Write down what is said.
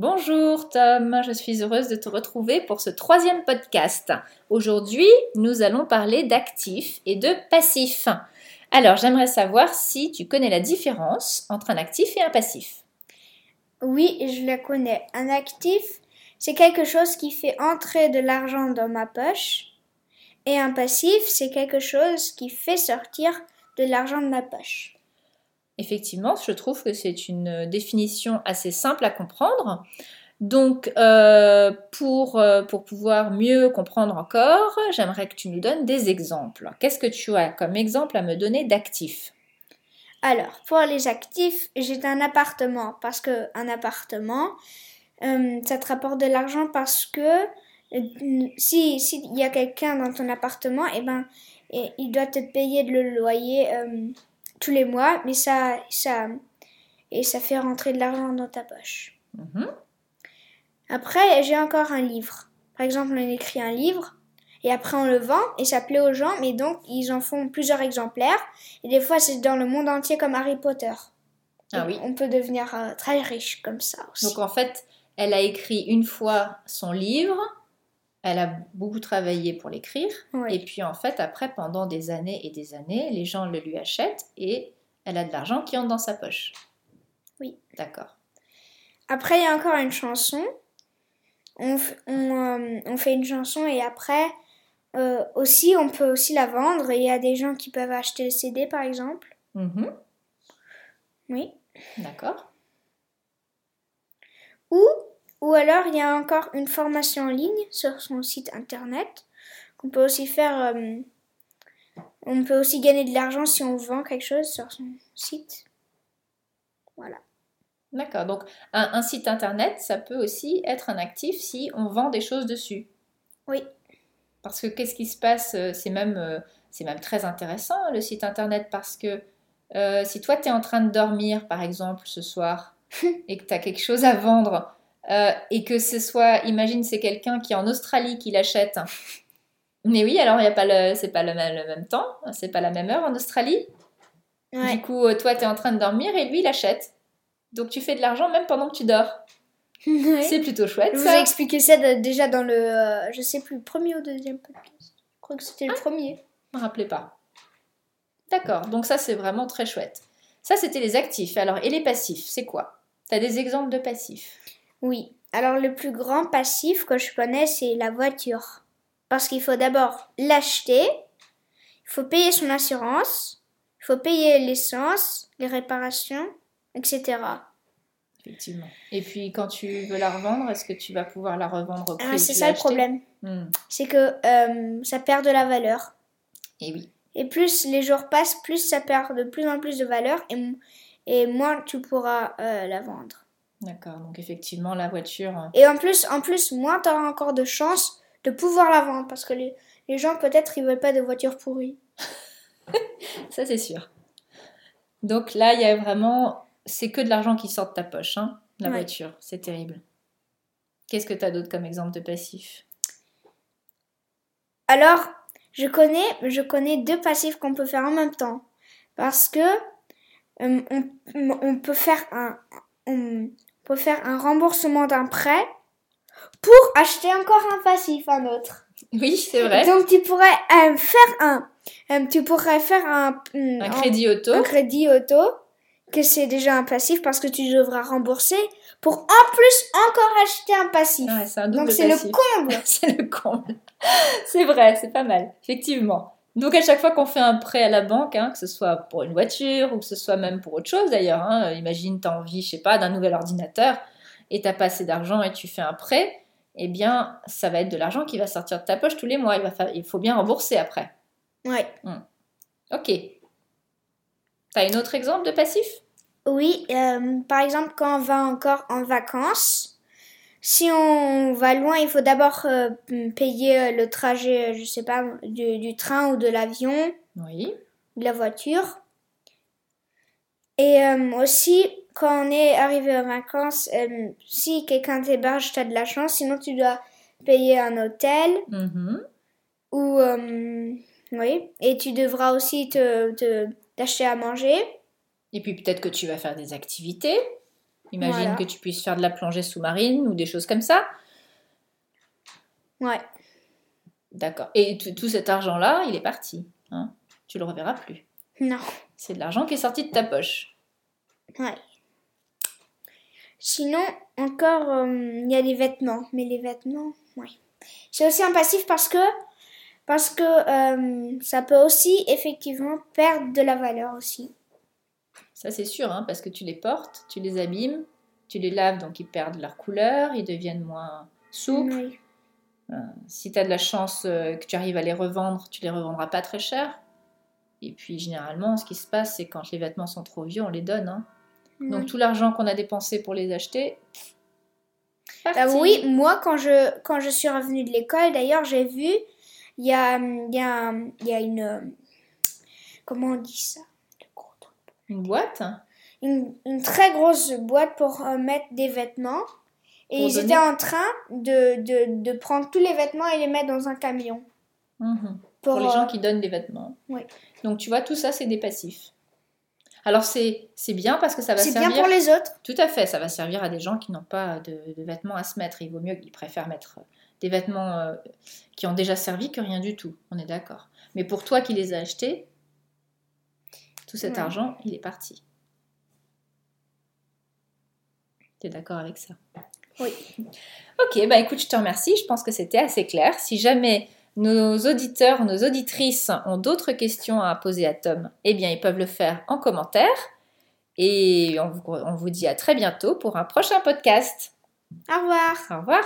Bonjour Tom, je suis heureuse de te retrouver pour ce troisième podcast. Aujourd'hui, nous allons parler d'actifs et de passifs. Alors, j'aimerais savoir si tu connais la différence entre un actif et un passif. Oui, je la connais. Un actif, c'est quelque chose qui fait entrer de l'argent dans ma poche. Et un passif, c'est quelque chose qui fait sortir de l'argent de ma poche. Effectivement, je trouve que c'est une définition assez simple à comprendre. Donc, euh, pour, euh, pour pouvoir mieux comprendre encore, j'aimerais que tu nous donnes des exemples. Qu'est-ce que tu as comme exemple à me donner d'actifs? Alors, pour les actifs, j'ai un appartement parce que un appartement, euh, ça te rapporte de l'argent parce que si s'il y a quelqu'un dans ton appartement, eh ben, il doit te payer le loyer tous les mois, mais ça, ça, et ça fait rentrer de l'argent dans ta poche. Mhm. Après, j'ai encore un livre. Par exemple, on écrit un livre et après on le vend et ça plaît aux gens, mais donc ils en font plusieurs exemplaires. Et des fois, c'est dans le monde entier comme Harry Potter. Ah oui. On peut devenir euh, très riche comme ça aussi. Donc en fait, elle a écrit une fois son livre, elle a beaucoup travaillé pour l'écrire, et puis en fait, après, pendant des années et des années, les gens le lui achètent et elle a de l'argent qui entre dans sa poche. Oui. D'accord. Après, il y a encore une chanson euh, on, fait une chanson et après euh, aussi on peut aussi la vendre. Il y a des gens qui peuvent acheter le CD par exemple. Mhm. Oui. D'accord. Ou, ou alors il y a encore une formation en ligne sur son site internet qu'on peut aussi faire. Euh, on peut aussi gagner de l'argent si on vend quelque chose sur son site. Voilà. D'accord. Donc, un, site internet, ça peut aussi être un actif si on vend des choses dessus. Oui. Parce que qu'est-ce qui se passe euh, C'est même, euh, c'est même très intéressant le site internet parce que euh, si toi tu es en train de dormir par exemple ce soir et que tu as quelque chose à vendre et que ce soit, imagine c'est quelqu'un qui est en Australie qui l'achète. Mais oui, alors il y a pas le, c'est pas le même, le même temps, c'est pas la même heure en Australie. Du coup, toi tu es en train de dormir et lui il achète. Donc tu fais de l'argent même pendant que tu dors. C'est plutôt chouette. Je vous ai expliqué ça déjà dans le, euh, je sais plus, premier ou deuxième podcast. Je crois que c'était le ah. premier. Je me rappelais pas. D'accord, donc ça c'est vraiment très chouette. Ça c'était les actifs. Alors, et les passifs, c'est quoi? Tu as des exemples de passifs? Oui. Alors le plus grand passif que je connais, c'est la voiture. Parce qu'il faut d'abord l'acheter, il faut payer son assurance, il faut payer l'essence, les réparations, etc. Effectivement. Et puis quand tu veux la revendre, est-ce que tu vas pouvoir la revendre au prix ah, C'est ça le problème. Hmm. C'est que euh, ça perd de la valeur. Et oui. Et plus les jours passent, plus ça perd de plus en plus de valeur et, et moins tu pourras euh, la vendre. D'accord, donc effectivement la voiture. Euh, et en plus, en plus moins tu auras encore de chance de pouvoir la vendre parce que les, les gens peut-être ils veulent pas de voiture pourrie. ça c'est sûr. Donc là il y a vraiment c'est que de l'argent qui sort de ta poche, hein, la voiture. C'est terrible. Qu'est-ce que tu as d'autre comme exemple de passif? Alors, je connais, je connais deux passifs qu'on peut faire en même temps. Parce que euh, on, peut faire un, on peut faire un remboursement d'un prêt pour acheter encore un passif, un autre. Oui, c'est vrai. Donc tu pourrais euh, faire un, euh, tu pourrais faire un, un crédit auto. Un crédit auto que c'est déjà un passif parce que tu devras rembourser pour en plus encore acheter un passif. c'est un double Donc c'est le comble. c'est le comble. c'est vrai, c'est pas mal, effectivement. Donc à chaque fois qu'on fait un prêt à la banque, hein, que ce soit pour une voiture ou que ce soit même pour autre chose d'ailleurs, hein, imagine tu as envie, je sais pas, d'un nouvel ordinateur et t'as pas assez d'argent et tu fais un prêt, eh bien ça va être de l'argent qui va sortir de ta poche tous les mois. Il, va il faut bien rembourser après. Ouais. Hmm. Ok. T'as un autre exemple de passif? Oui, euh, par exemple quand on va encore en vacances, si on va loin, il faut d'abord euh, payer euh, le trajet, je sais pas, du, train ou de l'avion. Oui. De la voiture. Et aussi, quand on est arrivé en vacances, si quelqu'un t'héberge, tu as de la chance, sinon tu dois payer un hôtel. Mm-hmm. Ou, oui, et tu devras aussi te, te d'acheter à manger. Et puis peut-être que tu vas faire des activités. Imagine Voilà. que tu puisses faire de la plongée sous-marine ou des choses comme ça. Ouais. D'accord. Et tout tout cet argent-là, il est parti. Hein tu le reverras plus. Non. C'est de l'argent qui est sorti de ta poche. Ouais. Sinon, encore, euh, il y a les vêtements. Mais les vêtements, ouais. C'est aussi un passif parce que, parce que euh, ça peut aussi effectivement perdre de la valeur aussi. Ça, c'est sûr, hein, parce que tu les portes, tu les abîmes, tu les laves, donc ils perdent leur couleur, ils deviennent moins souples. Oui. Si tu as de la chance euh, que tu arrives à les revendre, tu les revendras pas très cher. Et puis, généralement, ce qui se passe, c'est quand les vêtements sont trop vieux, on les donne. hein. Donc, tout l'argent qu'on a dépensé pour les acheter. Ah oui, moi quand je, quand je suis revenue de l'école, d'ailleurs, j'ai vu, il y a, il y, a, il y a une... euh, Comment on dit ça? Une boîte? Une, une très grosse boîte pour euh, mettre des vêtements. Et donner- étaient en train de, de, de prendre tous les vêtements et les mettre dans un camion. Mhm. Pour, pour les euh, gens qui donnent des vêtements. Oui. Donc tu vois, tout ça, c'est des passifs. Alors c'est c'est bien parce que ça va C'est servir... bien pour les autres. Tout à fait, ça va servir à des gens qui n'ont pas de, de vêtements à se mettre. Il vaut mieux qu'ils préfèrent mettre des vêtements euh, qui ont déjà servi que rien du tout. On est d'accord. Mais pour toi qui les as achetés, tout cet Ouais. argent, il est parti. Tu es d'accord avec ça? Oui. Ok, bah écoute, je te remercie. Je pense que c'était assez clair. Si jamais nos auditeurs, nos auditrices ont d'autres questions à poser à Tom, eh bien, ils peuvent le faire en commentaire. Et on vous, on vous dit à très bientôt pour un prochain podcast. Au revoir. Au revoir